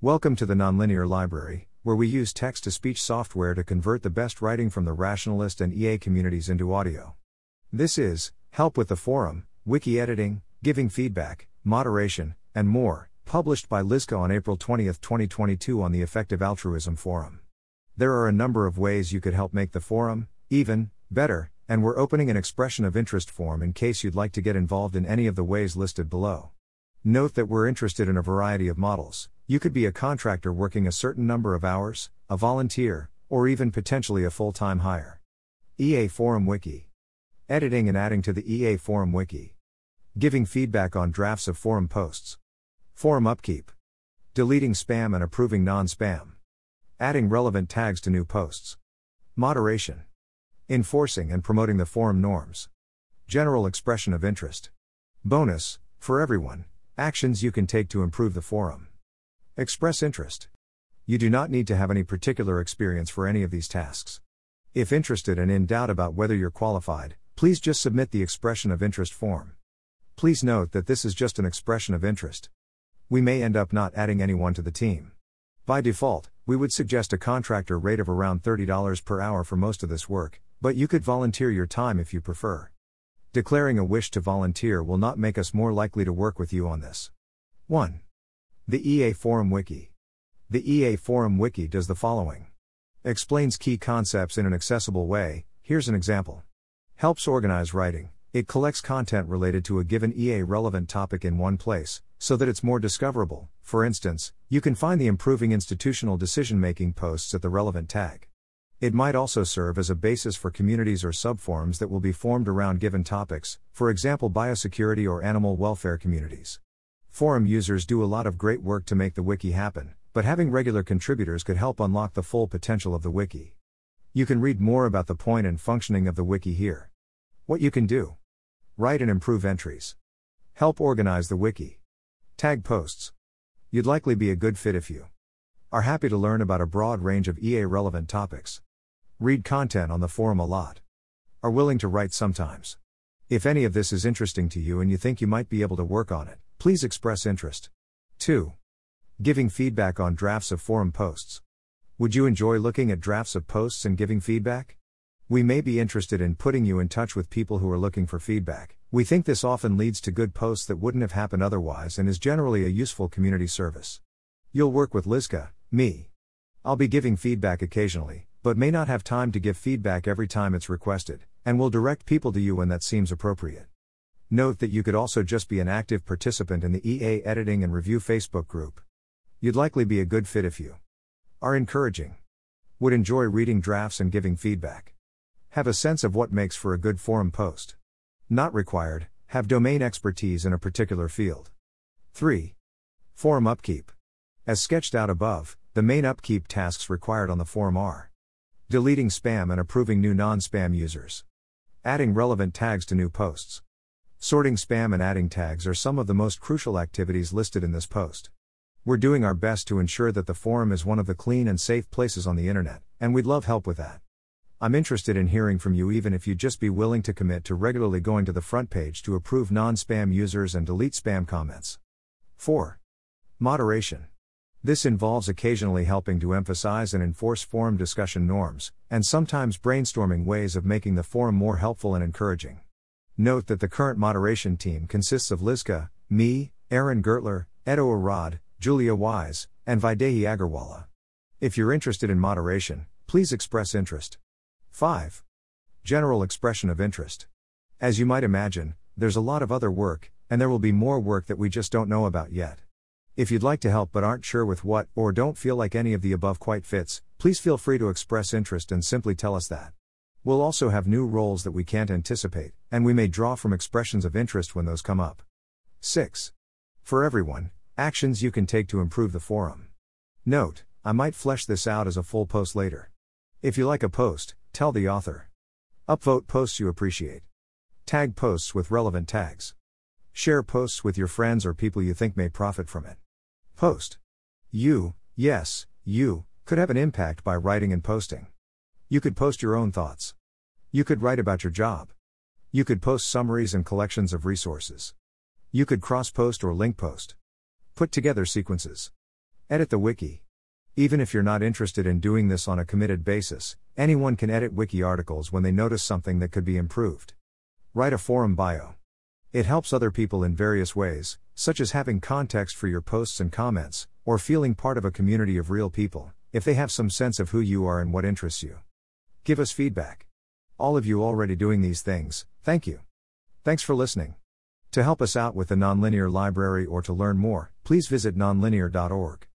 Welcome to the Nonlinear Library, where we use text to speech software to convert the best writing from the rationalist and EA communities into audio. This is Help with the Forum, Wiki Editing, Giving Feedback, Moderation, and more, published by Lizka on April 20, 2022 on the Effective Altruism Forum. There are a number of ways you could help make the forum even better, and we're opening an expression of interest form in case you'd like to get involved in any of the ways listed below. Note that we're interested in a variety of models. You could be a contractor working a certain number of hours, a volunteer, or even potentially a full time hire. EA Forum Wiki. Editing and adding to the EA Forum Wiki. Giving feedback on drafts of forum posts. Forum upkeep. Deleting spam and approving non spam. Adding relevant tags to new posts. Moderation. Enforcing and promoting the forum norms. General expression of interest. Bonus, for everyone, actions you can take to improve the forum. Express interest. You do not need to have any particular experience for any of these tasks. If interested and in doubt about whether you're qualified, please just submit the expression of interest form. Please note that this is just an expression of interest. We may end up not adding anyone to the team. By default, we would suggest a contractor rate of around $30 per hour for most of this work, but you could volunteer your time if you prefer. Declaring a wish to volunteer will not make us more likely to work with you on this. 1. The EA Forum Wiki. The EA Forum Wiki does the following Explains key concepts in an accessible way. Here's an example. Helps organize writing. It collects content related to a given EA relevant topic in one place, so that it's more discoverable. For instance, you can find the improving institutional decision making posts at the relevant tag. It might also serve as a basis for communities or subforums that will be formed around given topics, for example, biosecurity or animal welfare communities. Forum users do a lot of great work to make the wiki happen, but having regular contributors could help unlock the full potential of the wiki. You can read more about the point and functioning of the wiki here. What you can do Write and improve entries. Help organize the wiki. Tag posts. You'd likely be a good fit if you are happy to learn about a broad range of EA relevant topics. Read content on the forum a lot. Are willing to write sometimes. If any of this is interesting to you and you think you might be able to work on it, please express interest. 2. Giving feedback on drafts of forum posts. Would you enjoy looking at drafts of posts and giving feedback? We may be interested in putting you in touch with people who are looking for feedback. We think this often leads to good posts that wouldn't have happened otherwise and is generally a useful community service. You'll work with Lizka, me. I'll be giving feedback occasionally, but may not have time to give feedback every time it's requested, and will direct people to you when that seems appropriate. Note that you could also just be an active participant in the EA Editing and Review Facebook group. You'd likely be a good fit if you are encouraging, would enjoy reading drafts and giving feedback. Have a sense of what makes for a good forum post. Not required, have domain expertise in a particular field. 3. Forum upkeep. As sketched out above, the main upkeep tasks required on the forum are deleting spam and approving new non spam users, adding relevant tags to new posts. Sorting spam and adding tags are some of the most crucial activities listed in this post. We're doing our best to ensure that the forum is one of the clean and safe places on the internet, and we'd love help with that. I'm interested in hearing from you even if you'd just be willing to commit to regularly going to the front page to approve non spam users and delete spam comments. 4. Moderation. This involves occasionally helping to emphasize and enforce forum discussion norms, and sometimes brainstorming ways of making the forum more helpful and encouraging. Note that the current moderation team consists of Lizka, me, Aaron Gertler, Edo Arad, Julia Wise, and Vaidehi Agarwalla. If you're interested in moderation, please express interest. 5. General expression of interest. As you might imagine, there's a lot of other work, and there will be more work that we just don't know about yet. If you'd like to help but aren't sure with what, or don't feel like any of the above quite fits, please feel free to express interest and simply tell us that. We'll also have new roles that we can't anticipate, and we may draw from expressions of interest when those come up. 6. For everyone, actions you can take to improve the forum. Note, I might flesh this out as a full post later. If you like a post, Tell the author. Upvote posts you appreciate. Tag posts with relevant tags. Share posts with your friends or people you think may profit from it. Post. You, yes, you, could have an impact by writing and posting. You could post your own thoughts. You could write about your job. You could post summaries and collections of resources. You could cross post or link post. Put together sequences. Edit the wiki. Even if you're not interested in doing this on a committed basis, anyone can edit wiki articles when they notice something that could be improved. Write a forum bio. It helps other people in various ways, such as having context for your posts and comments, or feeling part of a community of real people, if they have some sense of who you are and what interests you. Give us feedback. All of you already doing these things, thank you. Thanks for listening. To help us out with the Nonlinear Library or to learn more, please visit nonlinear.org.